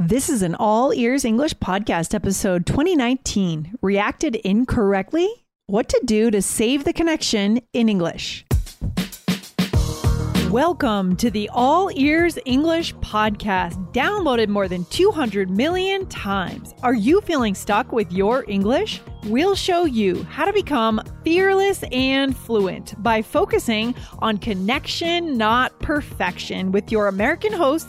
This is an All Ears English Podcast, episode 2019. Reacted incorrectly? What to do to save the connection in English. Welcome to the All Ears English Podcast, downloaded more than 200 million times. Are you feeling stuck with your English? We'll show you how to become fearless and fluent by focusing on connection, not perfection, with your American host.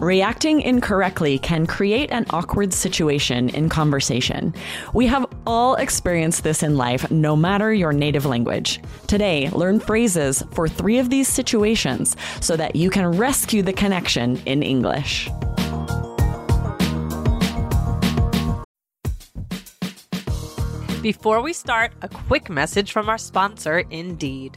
Reacting incorrectly can create an awkward situation in conversation. We have all experienced this in life, no matter your native language. Today, learn phrases for three of these situations so that you can rescue the connection in English. Before we start, a quick message from our sponsor, Indeed.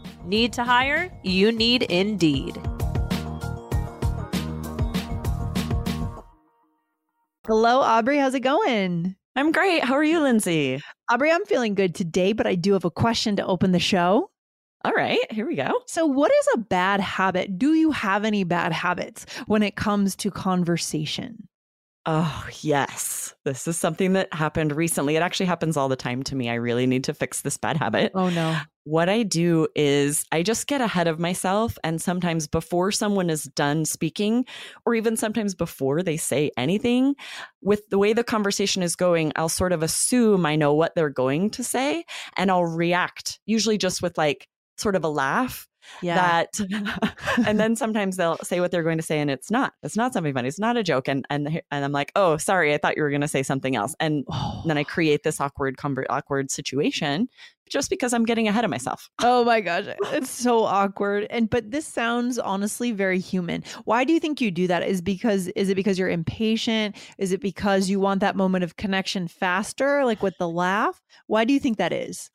Need to hire? You need Indeed. Hello, Aubrey. How's it going? I'm great. How are you, Lindsay? Aubrey, I'm feeling good today, but I do have a question to open the show. All right, here we go. So, what is a bad habit? Do you have any bad habits when it comes to conversation? Oh, yes. This is something that happened recently. It actually happens all the time to me. I really need to fix this bad habit. Oh, no. What I do is I just get ahead of myself. And sometimes before someone is done speaking, or even sometimes before they say anything, with the way the conversation is going, I'll sort of assume I know what they're going to say and I'll react, usually just with like sort of a laugh Yeah. that and then sometimes they'll say what they're going to say and it's not it's not something funny it's not a joke and and and i'm like oh sorry i thought you were going to say something else and Oh. then i oh. create this awkward awkward situation just because i'm getting ahead of myself Oh my gosh, it's so awkward. And but this sounds honestly very human. Why do you think you do that? Is because is it because you're impatient? Is it because you want that moment of connection faster like with the laugh? Why do you think that is?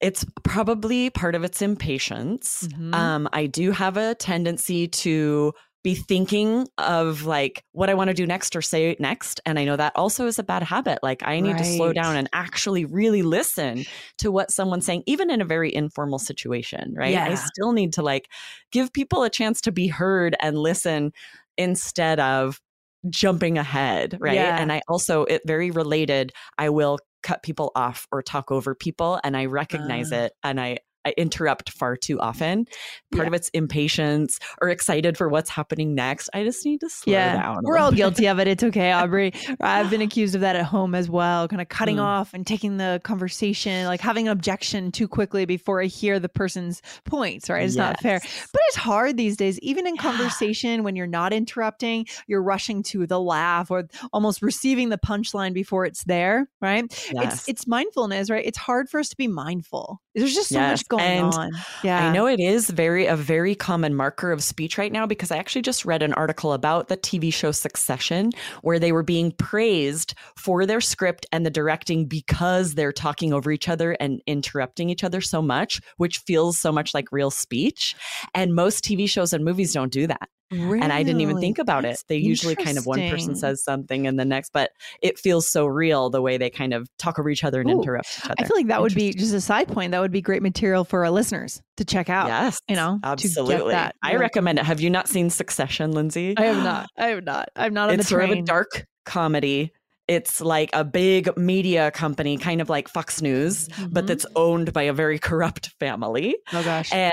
It's probably part of its impatience Mhm. um i do have a tendency to be thinking of like what I want to do next or say next. And I know that also is a bad habit. Like I need to slow down and actually really listen to what someone's saying, even in a very informal situation, right? Yeah. I still need to like give people a chance to be heard and listen instead of jumping ahead, right? Yeah. And I also, it very related, I will cut people off or talk over people and I recognize Ah. it and I, I interrupt far too often. Part Yeah. of it's impatience or excited for what's happening next. I just need to slow yeah, down. we're all bit. guilty of it. It's okay, Aubrey. I've been accused of that at home as well, kind of cutting Mm. off and taking the conversation, like having an objection too quickly before I hear the person's points. Right? It's not fair. But it's hard these days, even in Yeah. conversation when you're not interrupting, you're rushing to the laugh or almost receiving the punchline before it's there, right? Yes. It's it's mindfulness, right? It's hard for us to be mindful. There's just so Yes, much going and on. Yeah. I know it is very a very common marker of speech right now because I actually just read an article about the TV show Succession where they were being praised for their script and the directing because they're talking over each other and interrupting each other so much, which feels so much like real speech. And most TV shows and movies don't do that. Really? And I didn't even think about That's it. They usually kind of one person says something and the next, but it feels so real the way they kind of talk over each other and Ooh, interrupt each other. I feel like that would be just a side point. That would be great material for our listeners to check out. Yes, you know, to get absolutely. I really- recommend it. Have you not seen Succession, Lindsay? I have not. I have not. I'm not on it's the sort of a dark comedy. It's like a big media company, kind of like Fox News, but Mhm. that's owned by a very corrupt family. oh gosh. And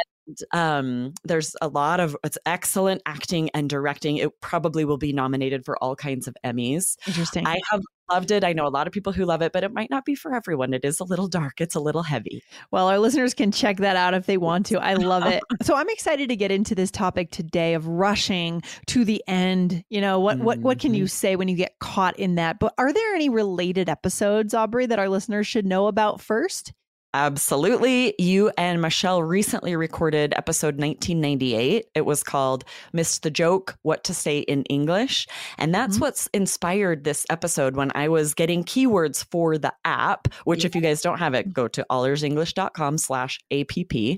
um, there's a lot of it's excellent acting and directing. It probably will be nominated for all kinds of Emmys. Interesting. I have loved it. I know a lot of people who love it, but it might not be for everyone. It is a little dark. It's a little heavy. Well, our listeners can check that out if they want to. I love it. So I'm excited to get into this topic today of rushing to the end. You know, what what what can you say when you get caught in that? But are there any related episodes, Aubrey, that our listeners should know about first? Absolutely. You and Michelle recently recorded episode 1998. It was called Missed the Joke What to Say in English. And that's Mhm. what's inspired this episode when I was getting keywords for the app, which, if you guys don't have it, go to allearsenglish.com slash app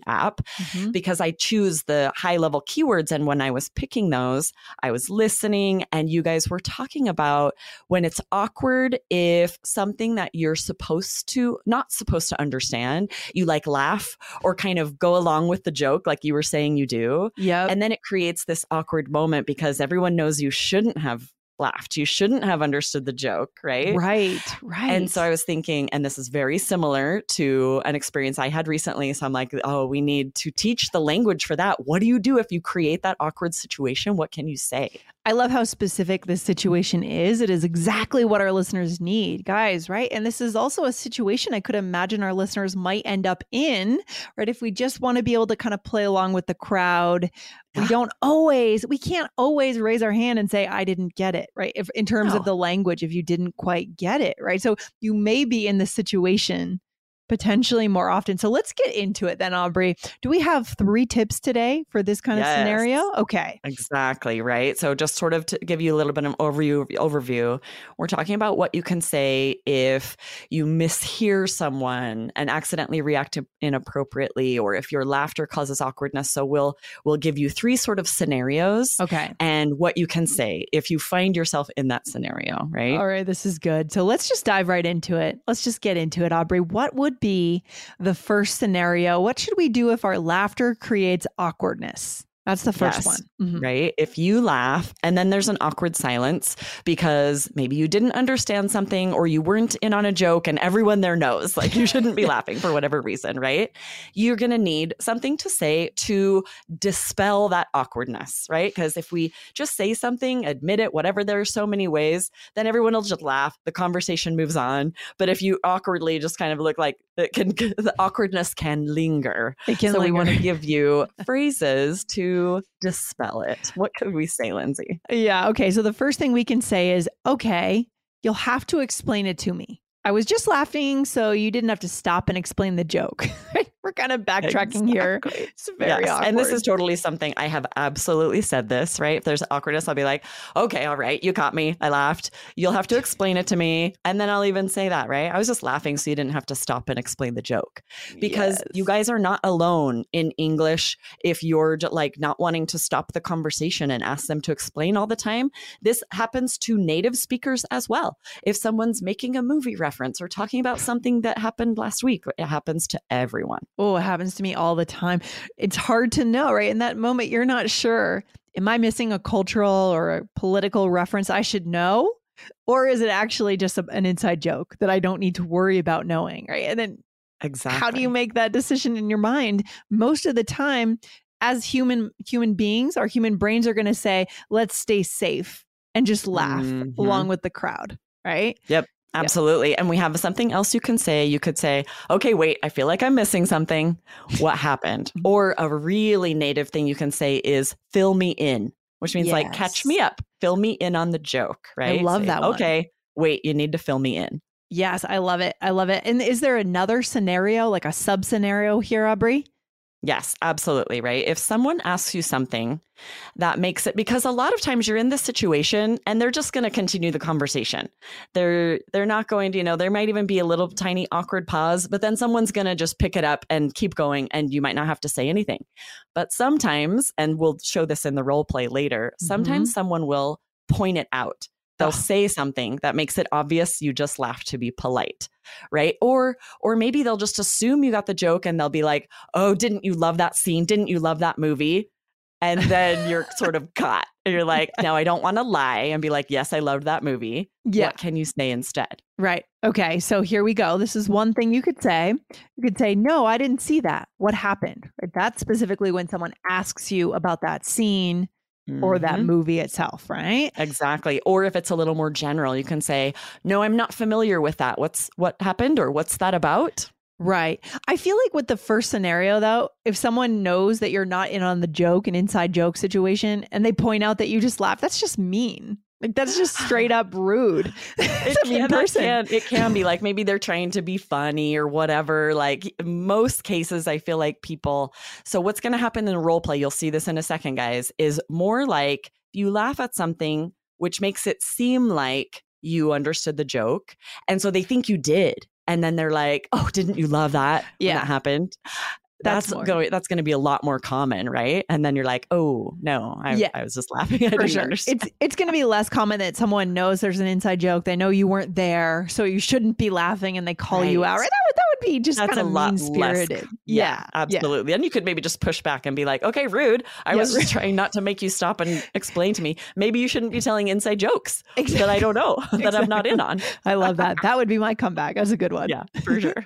app Mhm. because I choose the high level keywords. And when I was picking those, I was listening and you guys were talking about when it's awkward if something that you're supposed to, not supposed to understand, you like laugh or kind of go along with the joke, like you were saying you do. Yeah. And then it creates this awkward moment because everyone knows you shouldn't have laughed. You shouldn't have understood the joke, right? right. Right. And so I was thinking, and this is very similar to an experience I had recently. So I'm like, oh, we need to teach the language for that. What do you do if you create that awkward situation? What can you say? I love how specific this situation is. It is exactly what our listeners need, guys, right? And this is also a situation I could imagine our listeners might end up in, right? If we just want to be able to kind of play along with the crowd, we don't always, we can't always raise our hand and say, I didn't get it, right? If in terms No. of the language, if you didn't quite get it, right? So you may be in this situation potentially more often. So let's get into it then, Aubrey. Do we have three tips today for this kind of Yes. scenario? Okay. Exactly, right? So just sort of to give you a little bit of overview overview, we're talking about what you can say if you mishear someone and accidentally react inappropriately or if your laughter causes awkwardness. So we'll we'll give you three sort of scenarios Okay. and what you can say if you find yourself in that scenario, right? All right, this is good. So let's just dive right into it. Let's just get into it, Aubrey. What would be the first scenario? What should we do if our laughter creates awkwardness? That's the first Yes. one. Mhm. right? If you laugh and then there's an awkward silence because maybe you didn't understand something or you weren't in on a joke and everyone there knows like you shouldn't be laughing for whatever reason, right? You're going to need something to say to dispel that awkwardness, right? Because if we just say something, admit it, whatever, there are so many ways, then everyone will just laugh. The conversation moves on. But if you awkwardly just kind of look like it can, the awkwardness can linger. Can so we want to give you phrases to dispel it. What could we say, Lindsay? Yeah. Okay. So the first thing we can say is, okay, you'll have to explain it to me. I was just laughing, so you didn't have to stop and explain the joke. We're kind of backtracking here. It's very Yes, awkward. And this is totally something I have absolutely said this, right? If there's awkwardness, I'll be like, okay, all right, you caught me. I laughed. You'll have to explain it to me. And then I'll even say that, right? I was just laughing so you didn't have to stop and explain the joke. Because you guys are not alone in English if you're like not wanting to stop the conversation and ask them to explain all the time. This happens to native speakers as well. If someone's making a movie reference or talking about something that happened last week, it happens to everyone. Oh, it happens to me all the time. It's hard to know, right? In that moment, you're not sure. Am I missing a cultural or a political reference I should know? Or is it actually just a, an inside joke that I don't need to worry about knowing, right? And then Exactly. how do you make that decision in your mind? Most of the time, as human human beings, our human brains are going to say, "Let's stay safe and just laugh Mhm. along with the crowd," right? Absolutely. And we have something else you can say. You could say, okay, wait, I feel like I'm missing something. What happened? Or a really native thing you can say is fill me in, which means like catch me up, fill me in on the joke, right? I love Say, that one. Okay, wait, you need to fill me in. Yes, I love it. I love it. And is there another scenario, like a sub scenario here, Aubrey? Yes, absolutely. Right. If someone asks you something that makes it because a lot of times you're in this situation and they're just going to continue the conversation. They're they're not going to, you know, there might even be a little tiny awkward pause, but then someone's going to just pick it up and keep going and you might not have to say anything. But sometimes, and we'll show this in the role play later, sometimes mm-hmm. someone will point it out they'll say something that makes it obvious you just laugh to be polite right or or maybe they'll just assume you got the joke and they'll be like oh didn't you love that scene didn't you love that movie and then you're sort of caught and you're like no i don't want to lie and be like yes i loved that movie Yeah. what can you say instead Right. Okay. So here we go. This is one thing you could say. You could say, No, I didn't see that. What happened? Right? That's specifically when someone asks you about that scene or that Mhm. movie itself, right? exactly or if it's a little more general you can say no i'm not familiar with that what's what happened or what's that about Right. I feel like with the first scenario, though, if someone knows that you're not in on the joke, an inside joke situation, and they point out that you just laugh, that's just mean. Like, that's just straight up rude. mean can, person. can- it can be like maybe they're trying to be funny or whatever. Like most cases, I feel like people. So what's going to happen in a role play? You'll see this in a second, guys. Is more like you laugh at something which makes it seem like you understood the joke, and so they think you did. And then they're like, "Oh, didn't you love that? Yeah. that happened." That's That's, going. That's going to be a lot more common, right? And then you're like, "Oh no, I, Yeah. I was just laughing. I For sure. understand." It's it's going to be less common that someone knows there's an inside joke. They know you weren't there, so you shouldn't be laughing, and they call you out. Right. Right? That would that would be just That's kind a of lot mean spirited. less- Yeah, absolutely. And you could maybe just push back and be like, okay, rude. I Yeah, was rude. just trying not to make you stop and explain to me. Maybe you shouldn't be telling inside jokes that I don't know, that I'm not in on. I love that. That would be my comeback. That's a good one. Yeah, for sure.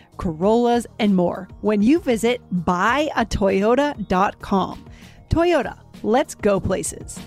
Corollas, and more when you visit buyatoyota.com. Toyota, let's go places.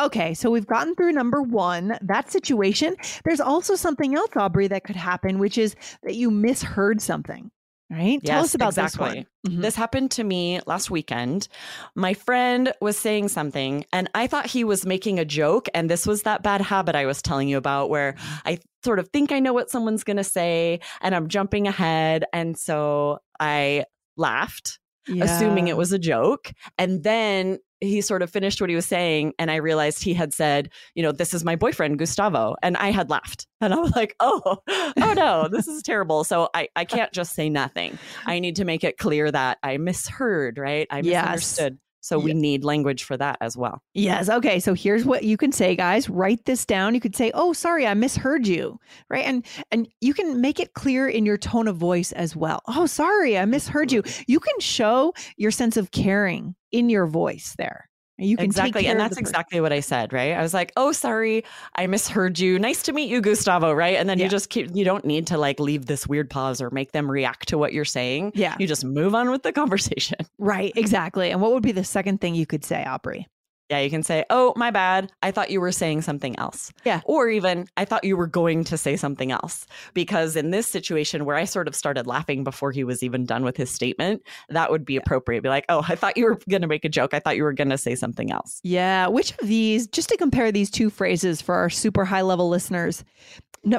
Okay, so we've gotten through number one, that situation. There's also something else, Aubrey, that could happen, which is that you misheard something, right? Tell us about exactly. this one. Mhm. This happened to me last weekend. My friend was saying something, and I thought he was making a joke. And this was that bad habit I was telling you about where I sort of think I know what someone's going to say, and I'm jumping ahead. And so I laughed, assuming it was a joke. And then he sort of finished what he was saying, and I realized he had said, you know, this is my boyfriend, Gustavo. And I had laughed. And I was like, oh, oh no, this is terrible. So I, I can't just say nothing. I need to make it clear that I misheard, right? I Yes. So we Yeah. need language for that as well. Yes. Okay. So here's what you can say, guys. Write this down. You could say, "Oh, sorry, I misheard you," right? And and you can make it clear in your tone of voice as well. Oh, sorry, I misheard you. You can show your sense of caring in your voice there. You can exactly. And that's exactly what I said, right? I was like, oh, sorry, I misheard you. Nice to meet you, Gustavo, right? And then Yeah. you just keep, you don't need to like leave this weird pause or make them react to what you're saying. Yeah. You just move on with the conversation. Right. Exactly. And what would be the second thing you could say, Aubrey? Yeah, you can say, oh, my bad. I thought you were saying something else. Yeah. Or even, I thought you were going to say something else. Because in this situation where I sort of started laughing before he was even done with his statement, that would be appropriate. Be like, oh, I thought you were going to make a joke. I thought you were going to say something else. Yeah. Which of these, just to compare these two phrases for our super high level listeners,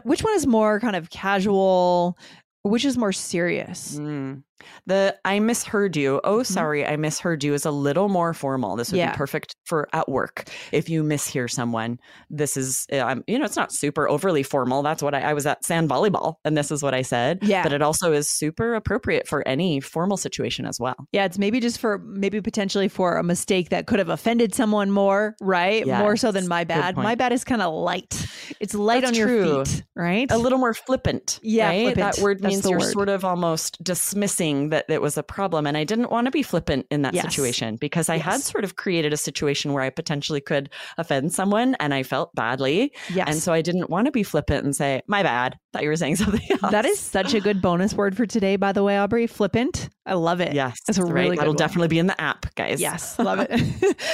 which one is more kind of casual? Which is more serious? Mm. The I misheard you. Oh, Mhm. sorry, I misheard you is a little more formal. This would Yeah. be perfect for at work. If you mishear someone, this is, I'm, you know, it's not super overly formal. That's what I, I was at sand volleyball and this is what I said. Yeah. But it also is super appropriate for any formal situation as well. Yeah, it's maybe just for maybe potentially for a mistake that could have offended someone more, right? more so than my bad. My bad is kind of light. It's light That's on your true. feet, right? A little more flippant. Yeah, right? flippant. That word That's means you're word. sort of almost dismissing that it was a problem. And I didn't want to be flippant in that Yes. situation because I had sort of created a situation where I potentially could offend someone and I felt badly. yes. And so I didn't want to be flippant and say, my bad. Thought you were saying something else. that is such a good bonus word for today, by the way, Aubrey. Flippant. I love it. Yes. That's a right. really That'll definitely be in the app, guys. Yes, love it.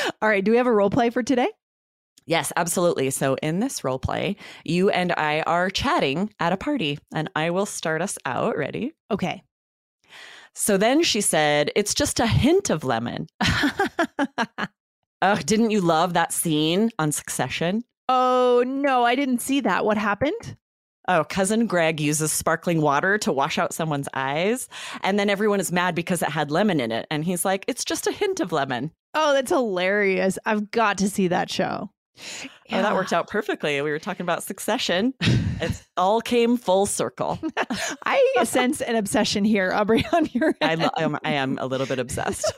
All right, do we have a role play for today? Yes, absolutely. So in this role play, you and I are chatting at a party and I will start us out. Ready? Okay. So then she said, It's just a hint of lemon. Ugh, didn't you love that scene on Succession? oh no, I didn't see that. What happened? Oh, cousin Greg uses sparkling water to wash out someone's eyes. And then everyone is mad because it had lemon in it. And he's like, It's just a hint of lemon. Oh, that's hilarious. I've got to see that show. Oh, that worked out perfectly. We were talking about Succession. It all came full circle. I sense an obsession here, Aubrey, on your I, I'm, I am a little bit obsessed.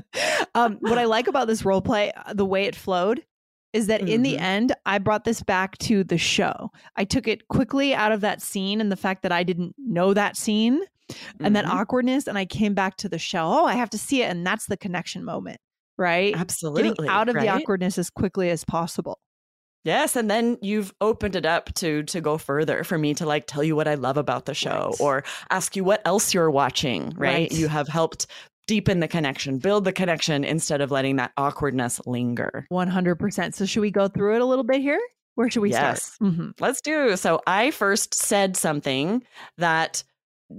um, what I like about this role play, uh, the way it flowed, is that in the Mhm. end, I brought this back to the show. I took it quickly out of that scene and the fact that I didn't know that scene and that Mhm. awkwardness, and I came back to the show. Oh, I have to see it, and that's the connection moment, right? Absolutely. Getting out of the awkwardness as quickly as possible. Yes, and then you've opened it up to to go further for me to like tell you what I love about the show Right. or ask you what else you're watching, right? Right. You have helped deepen the connection, build the connection instead of letting that awkwardness linger. One hundred percent. So, should we go through it a little bit here? Where should we Yes. start? Mhm. Let's do. So I first said something that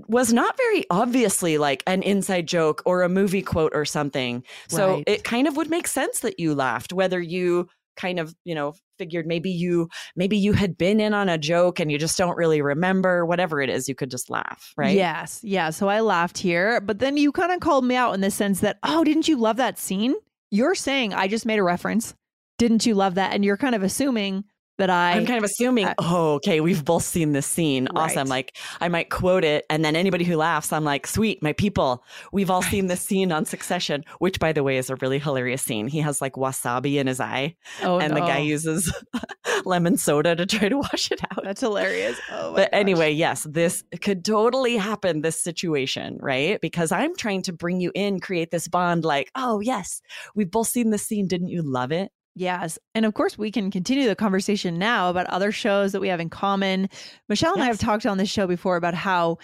was not very obviously like an inside joke or a movie quote or something. So Right. it kind of would make sense that you laughed whether you kind of, you know, figured maybe you maybe you had been in on a joke and you just don't really remember whatever it is you could just laugh, right? Yes. Yeah. So I laughed here, but then you kind of called me out in the sense that, oh, didn't you love that scene? You're saying I just made a reference. Didn't you love that? And you're kind of assuming that I. I'm kind of assuming, I- oh, okay, we've both seen this scene. Awesome. Like, I might quote it, and then anybody who laughs, I'm like, sweet, my people, we've all seen this scene on Succession, which, by the way, is a really hilarious scene. He has like wasabi in his eye, oh, and the guy uses lemon soda to try to wash it out. That's hilarious. Oh, But gosh. anyway, yes, this could totally happen, this situation, right? Because I'm trying to bring you in, create this bond like, oh, yes, we've both seen this scene. Didn't you love it? Yes. And of course, we can continue the conversation now about other shows that we have in common. Michelle and I have talked on this show before about how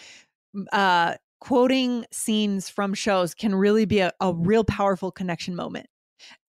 uh, quoting scenes from shows can really be a, a real powerful connection moment.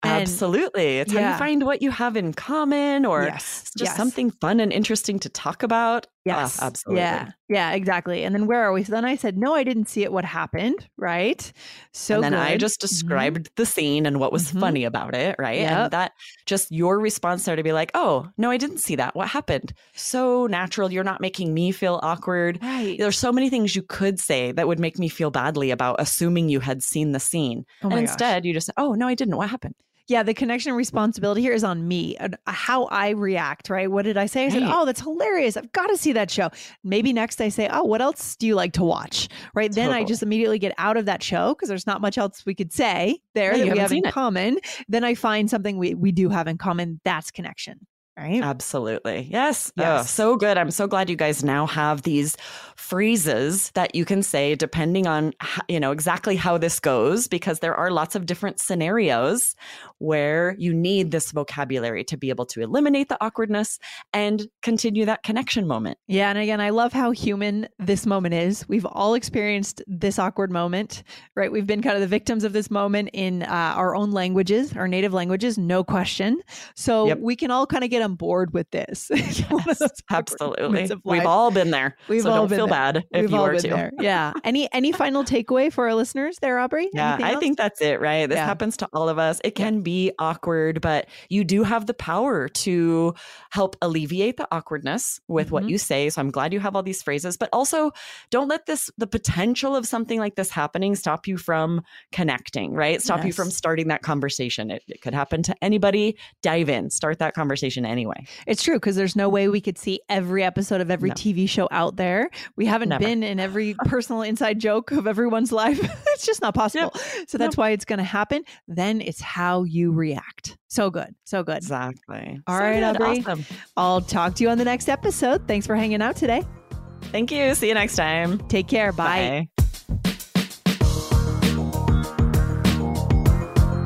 And- Absolutely. It's how you find what you have in common or yes, just yes. something fun and interesting to talk about. Ah, Yes. absolutely. Yeah. Yeah, exactly. And then where are we? So then I said, no, I didn't see it. What happened? Right. So and then I good. just Mhm. described the scene and what was Mhm. funny about it, right? Yep. And that just your response there to be like, oh, no, I didn't see that. What happened? So natural. You're not making me feel awkward. Right. There's so many things you could say that would make me feel badly about assuming you had seen the scene. Oh and my gosh. instead, you just, said, oh, no, I didn't. What happened? Yeah, the connection responsibility here is on me and how I react, right? What did I say? I said, Right. Oh, that's hilarious. I've got to see that show. Maybe next I say, Oh, what else do you like to watch? Right. Then I just immediately get out of that show because there's not much else we could say there Yeah, that we haven't in it. common. Then I find something we, we do have in common. That's connection. Right. Absolutely. Yes. Oh, so good. I'm so glad you guys now have these phrases that you can say depending on you know exactly how this goes because there are lots of different scenarios where you need this vocabulary to be able to eliminate the awkwardness and continue that connection moment. Yeah. And again, I love how human this moment is. We've all experienced this awkward moment, right? We've been kind of the victims of this moment in uh, our own languages, our native languages, no question. So Yep. we can all kind of get on board with this. Yes, absolutely. We've all been there. We've so all don't been feel there. bad if We've you all are been too. there. Yeah. Any any final takeaway for our listeners there, Aubrey? Yeah, I think that's it, right? This Yeah. happens to all of us. It can be awkward, but you do have the power to help alleviate the awkwardness with Mhm. what you say. So I'm glad you have all these phrases, but also don't let this, the potential of something like this happening, stop you from connecting, right? Stop you from starting that conversation. It, it could happen to anybody. Dive in, start that conversation anyway. It's true because there's no way we could see every episode of every No. TV show out there. We haven't Never. been in every personal inside joke of everyone's life. it's just not possible. So that's why it's going to happen. Then it's how you react. So good. So good. Exactly. All So right, good. Aubrey. Awesome. I'll talk to you on the next episode. Thanks for hanging out today. Thank you. See you next time. Take care. Bye.